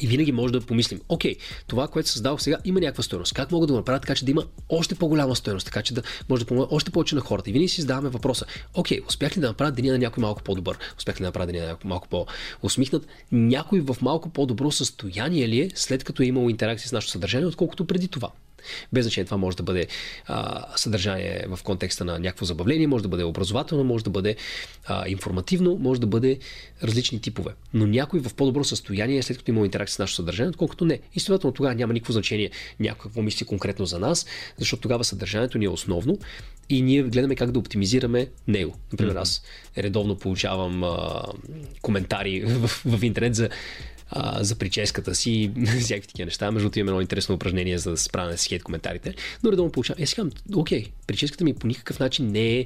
И винаги може да помислим, окей, това, което създавах сега, има някаква стоеност. Как мога да го направя така, че да има още по-голяма стоеност, така че да може да помогна още повече на хората. И винаги си задаваме въпроса, окей, успях ли да направя деня на някой малко по-добър? Успях ли да направя деня на някой малко по-усмихнат? Някой в малко по-добро състояние ли е, след като е имал интеракция с нашето съдържание, отколкото преди това? Без значение това може да бъде а, съдържание в контекста на някакво забавление, може да бъде образователно, може да бъде а, информативно, може да бъде различни типове. Но някой в по-добро състояние, след като има интеракция с нашето съдържание, отколкото не. И следователно тогава няма никакво значение някой какво мисли конкретно за нас, защото тогава съдържанието ни е основно и ние гледаме как да оптимизираме него. Например, аз редовно получавам а, коментари в, в интернет за а, за прическата си, всякакви такива неща. Между другото имаме едно интересно упражнение за да се справяме с хейт коментарите. Но редовно получавам. Е, сега, окей, прическата ми по никакъв начин не е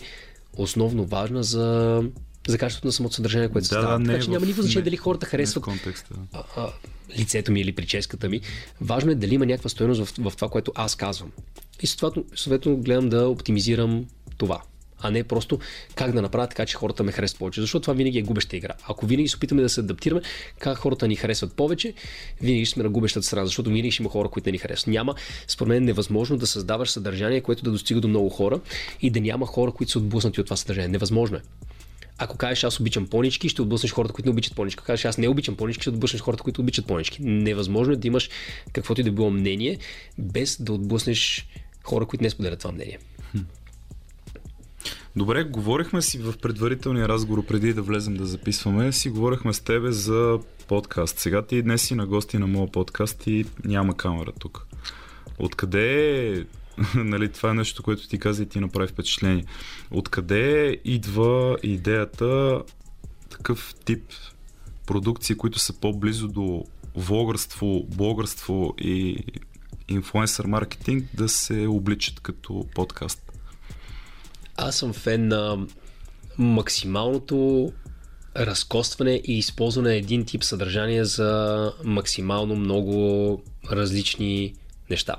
основно важна за за качеството на самото съдържание, което се да, става. Така че няма никакво значение дали хората харесват а, а, лицето ми или прическата ми. Важно е дали има някаква стоеност в, в това, което аз казвам. И съответно, съответно гледам да оптимизирам това. А не просто как да направя така, че хората ме харесват повече. Защото това винаги е губеща игра. Ако винаги се опитаме да се адаптираме, как хората ни харесват повече, винаги сме на губещата страна, защото винаги ще има хора, които не ни харесват. Няма, според мен, невъзможно да създаваш съдържание, което да достига до много хора и да няма хора, които са отблъснати от това съдържание. Невъзможно е. Ако кажеш аз обичам понички, ще отблъснеш хората, които не обичат понички. Ако кажеш аз не обичам понички, ще отблъснеш хората, които обичат понички. Невъзможно е да имаш каквото и да било мнение, без да отблъснеш хора, които не споделят това мнение. Добре, говорихме си в предварителния разговор, преди да влезем да записваме, си говорихме с тебе за подкаст. Сега ти днес си на гости на моят подкаст и няма камера тук. Откъде нали, това е нещо, което ти каза и ти направи впечатление. Откъде идва идеята такъв тип продукции, които са по-близо до влогърство, блогърство и инфлуенсър маркетинг да се обличат като подкаст? Аз съм фен на максималното разкостване и използване на един тип съдържание за максимално много различни неща.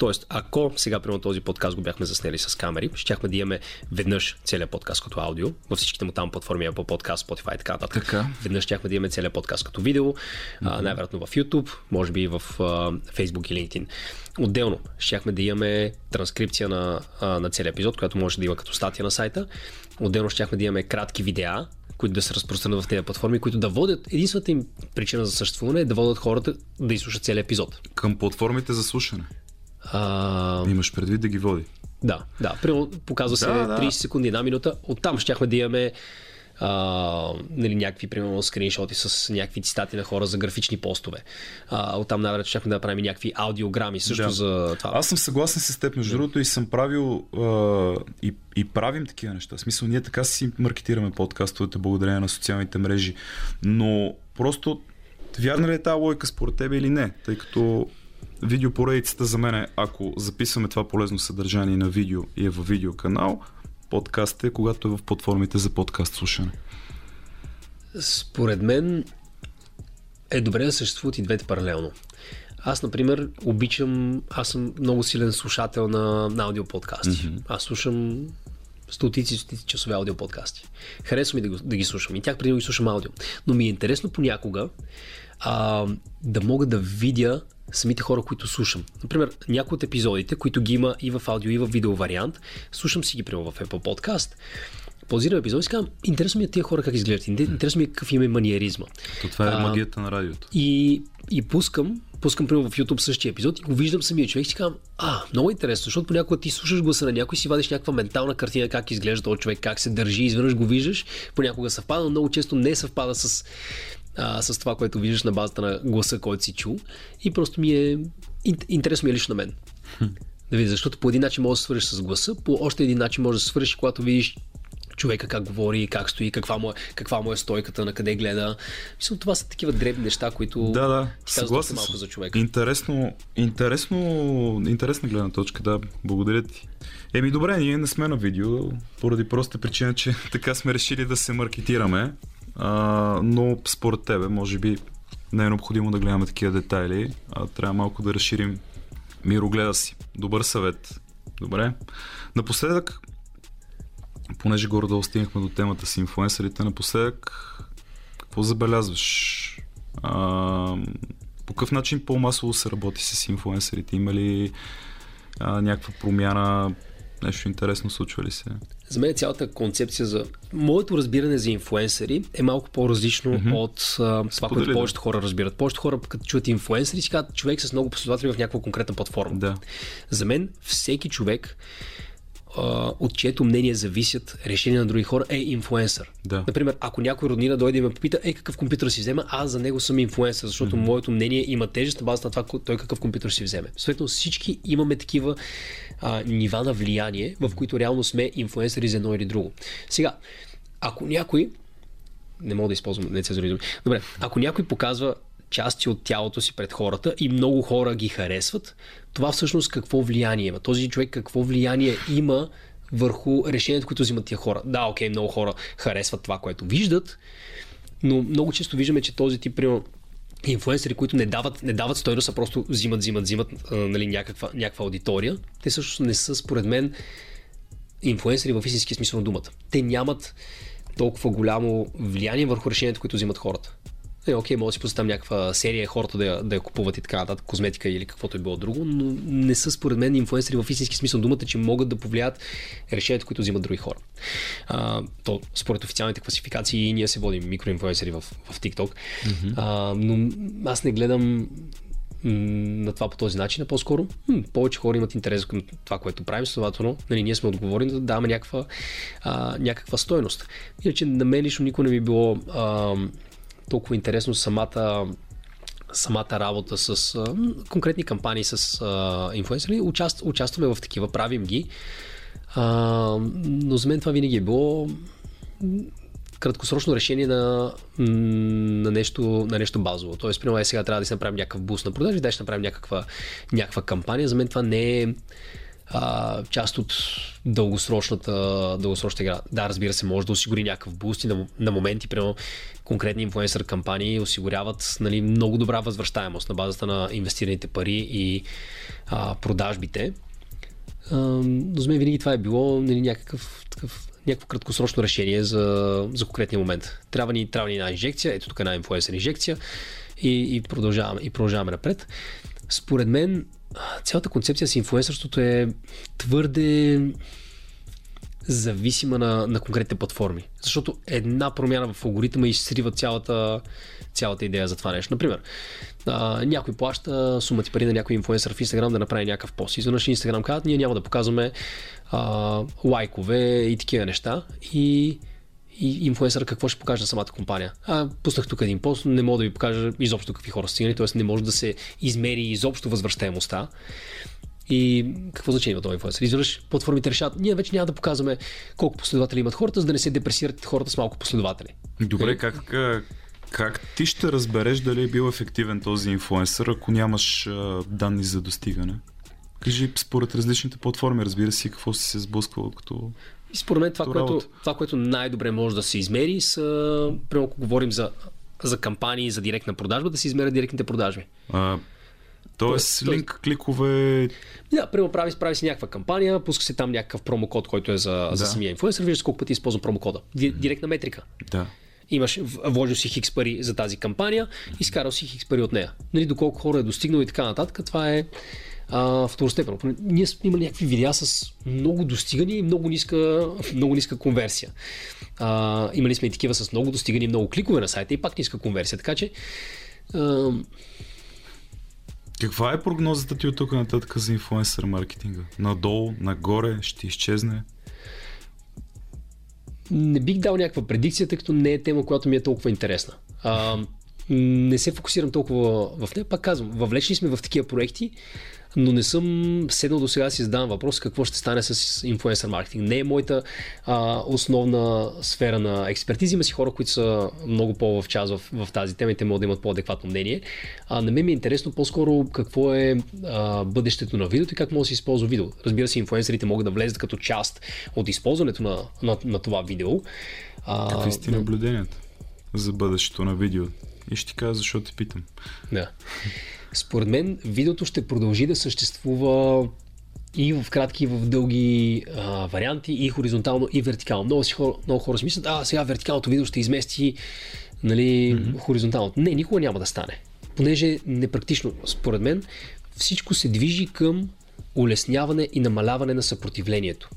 Тоест, ако сега, примерно, този подкаст го бяхме заснели с камери, щяхме да имаме веднъж целият подкаст като аудио, във всичките му там платформи, Apple Podcast, Spotify и така нататък. Така. Веднъж щяхме да имаме целият подкаст като видео, mm-hmm. най-вероятно в YouTube, може би в а, Facebook и LinkedIn. Отделно, щяхме да имаме транскрипция на, а, на целият епизод, която може да има като статия на сайта. Отделно щяхме да имаме кратки видеа, които да се разпространят в тези платформи, които да водят, единствената им причина за съществуване е да водят хората да изслушат целият епизод. Към платформите за слушане. А... Имаш предвид да ги води. Да, да. Показва се Да, да. 30 секунди, една минута. Оттам щяхме да имаме а, нали, някакви, примерно, скриншоти с някакви цитати на хора за графични постове. А, оттам най-вероятно щяхме да направим някакви аудиограми също Да. за това. Аз съм съгласен с теб, между другото, и съм правил а, и, и правим такива неща. В смисъл, ние така си маркетираме подкастовете благодарение на социалните мрежи. Но просто, вярна ли е тази логика според тебе или не? Тъй като видеопоредицата за мен е, ако записваме това полезно съдържание на видео и е във видеоканал, подкаст е, когато е в платформите за подкаст слушане. Според мен е добре да съществуват и двете паралелно. Аз, например, обичам, аз съм много силен слушател на, на аудиоподкасти. Mm-hmm. Аз слушам стотици, стотици часове аудиоподкасти. Харесва ми да, го, да ги слушам. И тях преди да ги слушам аудио. Но ми е интересно понякога а, да мога да видя самите хора, които слушам. Например, някои от епизодите, които ги има и в аудио, и в видео вариант, слушам си ги примерно в Apple Podcast. Паузирам епизод и си казвам, интересно ми е тия хора как изглеждат, интересно ми е какъв им е маниеризма. То това е А, магията на радиото. И, и пускам, пускам примерно в YouTube същия епизод и го виждам самия човек и си казвам, а, много интересно, защото понякога ти слушаш гласа на някой и си вадиш някаква ментална картина как изглежда този човек, как се държи, изведнъж го виждаш, понякога съвпада, но много често не съвпада с, а, с това, което виждаш на базата на гласа, който си чул. И просто ми е ин- интересно ми е лично на мен. Да видя, защото по един начин може да свършиш с гласа, по още един начин може да свършиш, когато видиш човека как говори, как стои, каква му е, каква му е стойката, на къде гледа. Мисля, това са такива дребни неща, които Да, да, ти казват малко за човека. Интересно, интересно, интересна гледна точка, да, благодаря ти. Еми добре, ние не сме на видео, поради проста причина, че така сме решили да се маркетираме, но според тебе, може би, не е необходимо да гледаме такива детайли, а трябва малко да разширим мирогледа си. Добър съвет. Добре. Напоследък, понеже горе-долу стигнахме до темата с инфуенсърите, напоследък какво забелязваш? А, по какъв начин по-масово се работи с инфуенсърите? Има ли а, някаква промяна? Нещо интересно случва ли се? За мен цялата концепция за... Моето разбиране за инфуенсъри е малко по-различно mm-hmm. от а, това, което повечето хора разбират. Повечето хора, като чуят инфуенсъри, си казват човек с много последователи в някаква конкретна платформа. Да. За мен всеки човек, а, от чието мнение зависят решения на други хора, е инфуенсър. Да. Например, ако някой роднина дойде и ме попита, е какъв компютър си взема, аз за него съм инфуенсър, защото mm-hmm. моето мнение има тежест на базата на това, той какъв компютър си вземе. Съответно, всички имаме такива а, нива на влияние, в които реално сме инфуенсъри за едно или друго. Сега, ако някой не мога да използвам нецензурни думи. Добре, ако някой показва части от тялото си пред хората и много хора ги харесват, това всъщност какво влияние има? Този човек какво влияние има върху решението, които взимат тия хора? Да, окей, много хора харесват това, което виждат, но много често виждаме, че този тип, примерно, инфуенсери, които не дават, не дават стойност, а просто взимат, взимат, взимат нали, някаква, някаква аудитория, те също не са, според мен, инфуенсъри в истинския смисъл на думата. Те нямат толкова голямо влияние върху решението, които взимат хората. Е, окей, може да си поставям някаква серия, хората да я, да я купуват и така нататък, козметика или каквото е било друго, но не са според мен инфуенсери в истински смисъл думата, че могат да повлият решението, които взимат други хора. А, то, според официалните класификации, ние се водим микроинфуенсери в, в TikTok, mm-hmm. а, но аз не гледам на това по този начин, а по-скоро м- повече хора имат интерес към това, което правим, следователно нали, ние сме отговорени да даваме някаква, а, някаква стойност. Иначе на мен лично никой не би било а, толкова интересно самата самата работа с а, конкретни кампании с а. Участ, участваме в такива, правим ги. А, но за мен това винаги е било краткосрочно решение на, на, нещо, на нещо базово. Тоест, примерно, е, сега трябва да си направим някакъв буст на продажи, да ще направим някаква, някаква кампания. За мен това не е а, част от дългосрочната, дългосрочната игра. Да, разбира се, може да осигури някакъв буст и на, на моменти, примерно конкретни инфлуенсър кампании осигуряват нали, много добра възвръщаемост на базата на инвестираните пари и а, продажбите. А, но за мен винаги това е било нали, някакъв такъв някакво краткосрочно решение за, за конкретния момент. Трябва ни, трябва ни една инжекция, ето тук една инфлуенсър инжекция и, и, продължаваме, и продължаваме напред. Според мен цялата концепция с инфлуенсърството е твърде зависима на, на конкретните платформи. Защото една промяна в алгоритъма изсрива цялата, цялата идея за това нещо. Например, а, някой плаща сума ти пари на някой инфлуенсър в Instagram да направи някакъв пост. Изведнъж Instagram казват, ние няма да показваме а, лайкове и такива неща. И и инфлуенсър какво ще покаже на самата компания. А, пуснах тук един пост, не мога да ви покажа изобщо какви хора стигнали, т.е. не може да се измери изобщо възвръщаемостта. И какво значение има този инфлуенсър? Изведнъж платформите решават, ние вече няма да показваме колко последователи имат хората, за да не се депресират хората с малко последователи. Добре, как, как, как ти ще разбереш дали е бил ефективен този инфлуенсър, ако нямаш а, данни за достигане? Кажи според различните платформи, разбира си, какво си се сблъсквал като и според мен това, което, това, което най-добре може да се измери, са, прямо ако говорим за, за кампании за директна продажба, да се измерят директните продажби. А, Тоест, то, линк, кликове. Да, прямо прави, прави си някаква кампания, пуска се там някакъв промокод, който е за, да. за самия инфлуенсър, виждаш колко пъти използва промокода. Директна метрика. Да. Имаш, вложил си хикс пари за тази кампания, изкарал си хикс пари от нея. Нали, доколко хора е достигнал и така нататък, това е а, второстепенно. Ние сме имали някакви видеа с много достигани и много ниска, много ниска конверсия. А, имали сме и такива с много достигани и много кликове на сайта и пак ниска конверсия. Така че а, каква е прогнозата ти от тук нататък за инфлуенсър маркетинга? Надолу, нагоре, ще изчезне? Не бих дал някаква предикция, тъй като не е тема, която ми е толкова интересна. А, не се фокусирам толкова в нея. Пак казвам, въвлечени сме в такива проекти, но не съм седнал до сега да си задавам въпрос какво ще стане с инфлуенсър маркетинг. Не е моята а, основна сфера на експертиза. Има си хора, които са много по-в час в, в тази тема и те могат да имат по-адекватно мнение. А на мен ми е интересно по-скоро какво е а, бъдещето на видеото и как може да се използва видео. Разбира се, инфлуенсърите могат да влезат като част от използването на, на, на това видео. А, Какви сте наблюденията за бъдещето на видео? И ще ти кажа защо те питам. Да. Според мен видеото ще продължи да съществува и в кратки, и в дълги а, варианти, и хоризонтално, и вертикално. Много, си хора, много хора си мислят, а сега вертикалното видео ще измести нали, mm-hmm. хоризонталното. Не, никога няма да стане. Понеже непрактично, според мен, всичко се движи към улесняване и намаляване на съпротивлението.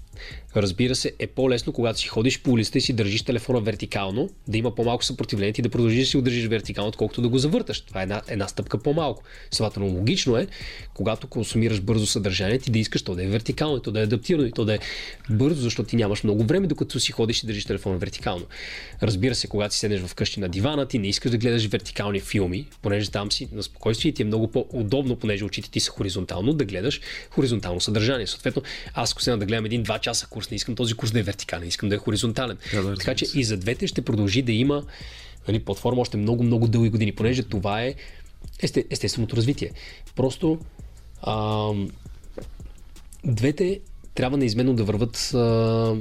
Разбира се, е по-лесно, когато си ходиш по улицата и си държиш телефона вертикално, да има по-малко съпротивление и да продължиш да си го държиш вертикално, отколкото да го завърташ. Това е една, една стъпка по-малко. Следователно, логично е, когато консумираш бързо съдържание, ти да искаш то да е вертикално, и то да е адаптирано, и то да е бързо, защото ти нямаш много време, докато си ходиш и държиш телефона вертикално. Разбира се, когато си седнеш вкъщи на дивана, ти не искаш да гледаш вертикални филми, понеже там си на спокойствие и ти е много по-удобно, понеже очите ти са хоризонтално, да гледаш хоризонтално съдържание. Съответно, аз ако сега да гледам един 2 часа курс, не искам този курс да е вертикален, искам да е хоризонтален. Да, да, така че и за двете ще продължи да има нали, платформа още много, много дълги години, понеже това е есте, естественото развитие. Просто а, двете трябва неизменно да върват а,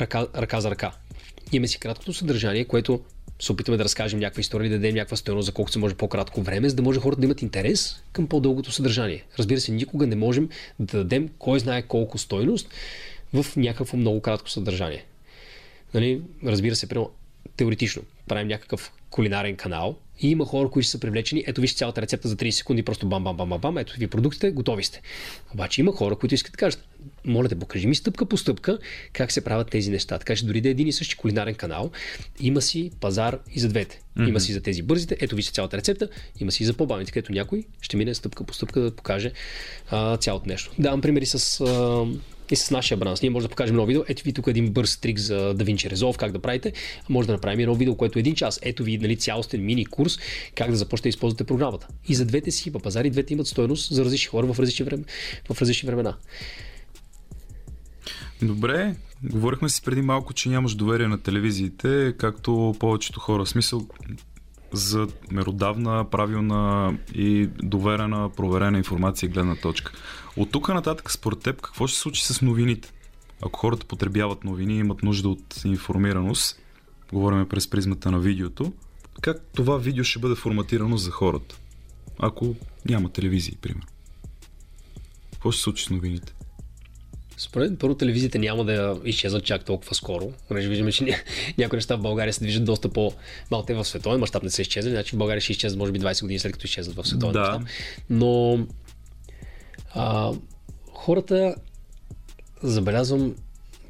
ръка, ръка за ръка. Имаме си краткото съдържание, което се опитаме да разкажем някаква история, да дадем някаква стоеност за колкото се може по-кратко време, за да може хората да имат интерес към по-дългото съдържание. Разбира се, никога не можем да дадем кой знае колко стойност в някакво много кратко съдържание. Нали, разбира се, прямо теоретично правим някакъв кулинарен канал и има хора, които са привлечени. Ето вижте цялата рецепта за 30 секунди, просто бам, бам, бам, бам, бам. Ето ви продуктите, готови сте. Обаче има хора, които искат да кажат, моля те, покажи ми стъпка по стъпка как се правят тези неща. Така че дори да е един и същи кулинарен канал, има си пазар и за двете. Mm-hmm. Има си за тези бързите, ето вижте цялата рецепта, има си и за по-бавните, където някой ще мине стъпка по стъпка да покаже а, цялото нещо. Давам примери с а, и с нашия бранс. Ние може да покажем едно видео. Ето ви тук един бърз трик за DaVinci Resolve, как да правите. Може да направим едно видео, което е един час. Ето ви нали, цялостен мини курс, как да започнете да използвате програмата. И за двете си пазари, двете имат стоеност за различни хора в различни, време, в различни времена. Добре, говорихме си преди малко, че нямаш доверие на телевизиите, както повечето хора. В смисъл, за меродавна, правилна и доверена, проверена информация и гледна точка. От тук нататък, според теб, какво ще се случи с новините? Ако хората потребяват новини и имат нужда от информираност, говорим през призмата на видеото, как това видео ще бъде форматирано за хората? Ако няма телевизии, примерно. Какво ще се случи с новините? Според първо телевизиите няма да изчезнат чак толкова скоро. Понеже виждаме, че някои неща в България се движат доста по-малко. Те в световен мащаб не са изчезнали, значи в България ще изчезнат може би 20 години след като изчезнат в световен да. мащаб. Но а, хората забелязвам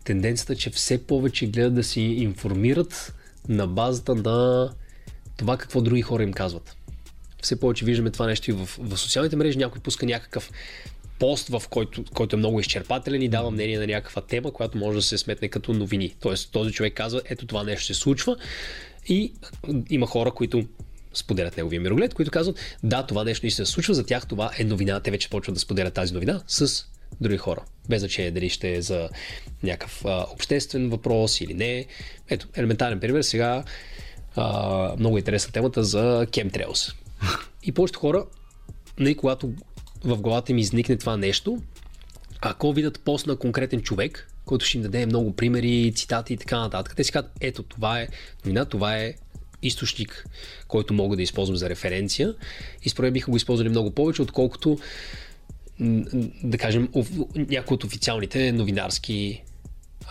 тенденцията, че все повече гледат да си информират на базата на това какво други хора им казват. Все повече виждаме това нещо и в, в социалните мрежи. Някой пуска някакъв пост, в който, който е много изчерпателен и дава мнение на някаква тема, която може да се сметне като новини. Тоест този човек казва, ето това нещо се случва и има хора, които споделят неговия мироглед, които казват, да, това нещо не се случва, за тях това е новина, те вече почват да споделят тази новина с други хора. Без значение дали ще е за някакъв а, обществен въпрос или не. Ето, елементарен пример. Сега а, много интересна темата за chemtrails. И повечето хора, нали, когато в главата им изникне това нещо, ако видят пост на конкретен човек, който ще им даде много примери, цитати и така нататък, те си казват, ето това е новина, това е източник, който мога да използвам за референция и според биха го използвали много повече, отколкото да кажем някои от официалните новинарски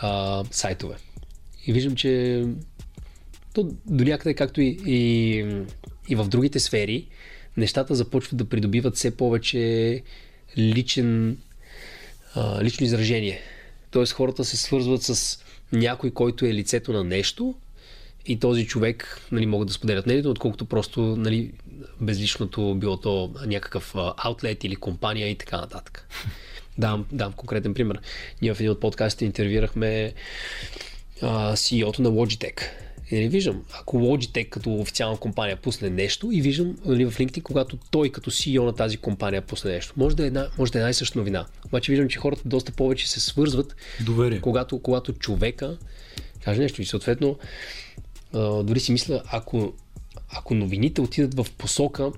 а, сайтове. И виждам, че то до някъде, както и, и, и в другите сфери, нещата започват да придобиват все повече личен, а, лично изражение. Тоест хората се свързват с някой, който е лицето на нещо и този човек нали, могат да споделят мнението, отколкото просто нали, безличното било то някакъв аутлет или компания и така нататък. Дам, дам конкретен пример. Ние в един от подкастите интервюирахме CEO-то на Logitech и нали, виждам, ако Logitech като официална компания пусне нещо и виждам нали, в LinkedIn, когато той като CEO на тази компания пусне нещо. Може да е една, може да е една и съща новина. Обаче виждам, че хората доста повече се свързват, Доверие. Когато, когато човека каже нещо. И съответно, дори си мисля, ако, ако новините отидат в посока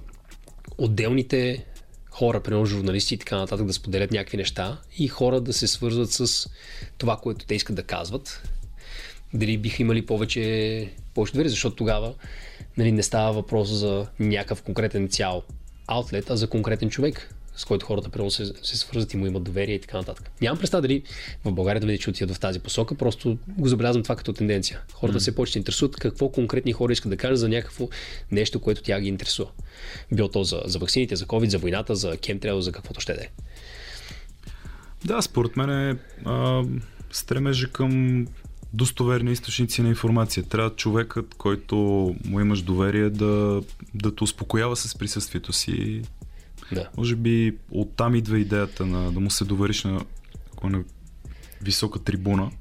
отделните хора, примерно журналисти и така нататък, да споделят някакви неща и хора да се свързват с това, което те искат да казват, дали биха имали повече, повече доверие, защото тогава нали, не става въпрос за някакъв конкретен цял аутлет, а за конкретен човек, с който хората прямо се, се свързват и му имат доверие и така нататък. Нямам представа дали в България да видя, че отидат в тази посока, просто го забелязвам това като тенденция. Хората mm. се повече интересуват какво конкретни хора искат да кажат за някакво нещо, което тя ги интересува. Било то за, за вакцините, за COVID, за войната, за кемтрел, за каквото ще да е. Да, според мен е а, стремежа към достоверни източници на информация. Трябва човекът, който му имаш доверие да, да те успокоява с присъствието си. Да. Може би оттам идва идеята на, да му се довериш на, на висока трибуна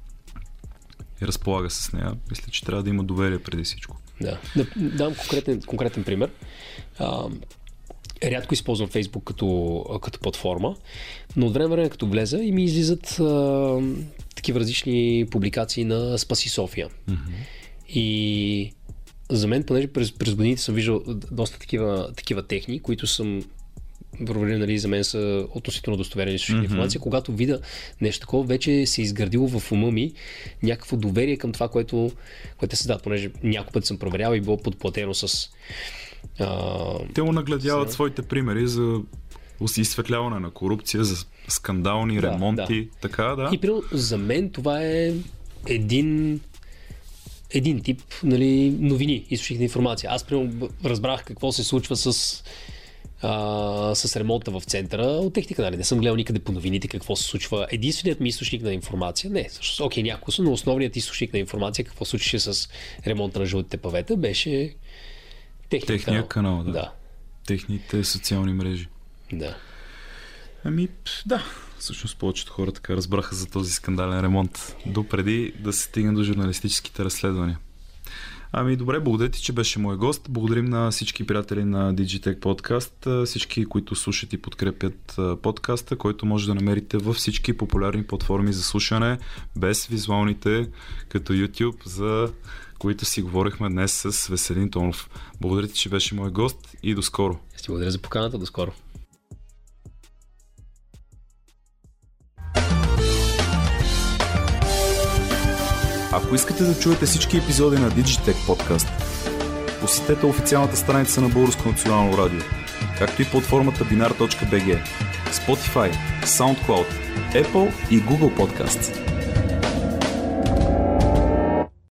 и разполага с нея. Мисля, че трябва да има доверие преди всичко. Да. да дам конкретен, конкретен пример. А, рядко използвам Facebook като, като платформа, но от време време като влеза и ми излизат а, такива различни публикации на Спаси София. Mm-hmm. И за мен, понеже през, през годините съм виждал доста такива, такива техни, които съм проверил, нали, за мен са относително достоверени mm-hmm. информация. Когато видя нещо такова, вече се е изградило в ума ми някакво доверие към това, което, което е създадат, понеже няколко път съм проверял и било подплатено с а... Те му нагледяват за... своите примери за изсветляване на корупция, за скандални да, ремонти, да. така, да. И при, за мен това е един един тип нали, новини, източник на информация. Аз примерно разбрах какво се случва с, а, с ремонта в центъра от техника. Нали. Не съм гледал никъде по новините какво се случва. Единственият ми източник на информация, не, всъщност, окей, няколко са, но основният източник на информация, какво случваше с ремонта на жълтите павета, беше техния, техния канал. канал да. да. Техните социални мрежи. Да. Ами, да. Всъщност повечето хора така разбраха за този скандален ремонт, допреди да се стигне до журналистическите разследвания. Ами добре, благодаря ти, че беше мой гост. Благодарим на всички приятели на Digitech Podcast, всички, които слушат и подкрепят подкаста, който може да намерите във всички популярни платформи за слушане, без визуалните, като YouTube, за които си говорихме днес с Веселин Тонов. Благодаря ти, че беше мой гост и до скоро. Благодаря за поканата, до скоро. Ако искате да чуете всички епизоди на Digitech Podcast, посетете официалната страница на Българско национално радио, както и платформата binar.bg, Spotify, SoundCloud, Apple и Google Podcasts.